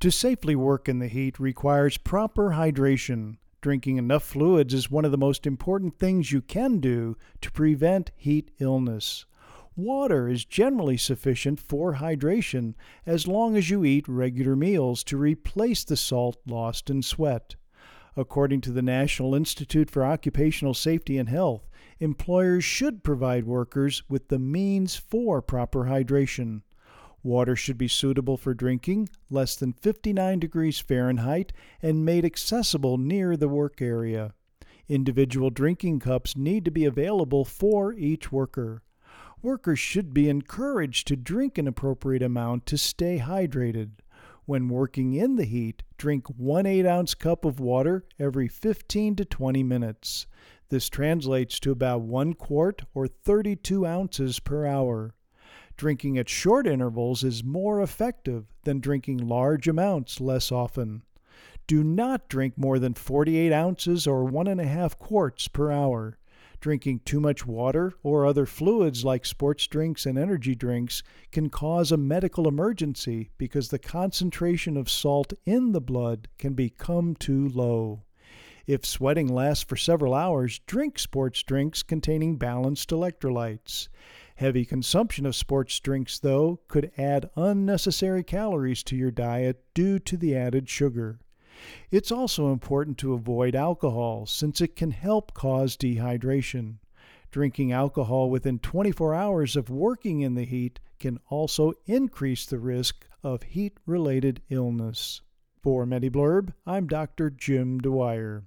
To safely work in the heat requires proper hydration. Drinking enough fluids is one of the most important things you can do to prevent heat illness. Water is generally sufficient for hydration as long as you eat regular meals to replace the salt lost in sweat. According to the National Institute for Occupational Safety and Health, employers should provide workers with the means for proper hydration. Water should be suitable for drinking, less than 59 degrees Fahrenheit, and made accessible near the work area. Individual drinking cups need to be available for each worker. Workers should be encouraged to drink an appropriate amount to stay hydrated. When working in the heat, drink one 8 ounce cup of water every 15 to 20 minutes. This translates to about 1 quart or 32 ounces per hour. Drinking at short intervals is more effective than drinking large amounts less often. Do not drink more than 48 ounces or 1.5 quarts per hour. Drinking too much water or other fluids like sports drinks and energy drinks can cause a medical emergency because the concentration of salt in the blood can become too low. If sweating lasts for several hours, drink sports drinks containing balanced electrolytes. Heavy consumption of sports drinks, though, could add unnecessary calories to your diet due to the added sugar. It's also important to avoid alcohol since it can help cause dehydration. Drinking alcohol within 24 hours of working in the heat can also increase the risk of heat related illness. For MediBlurb, I'm Dr. Jim Dwyer.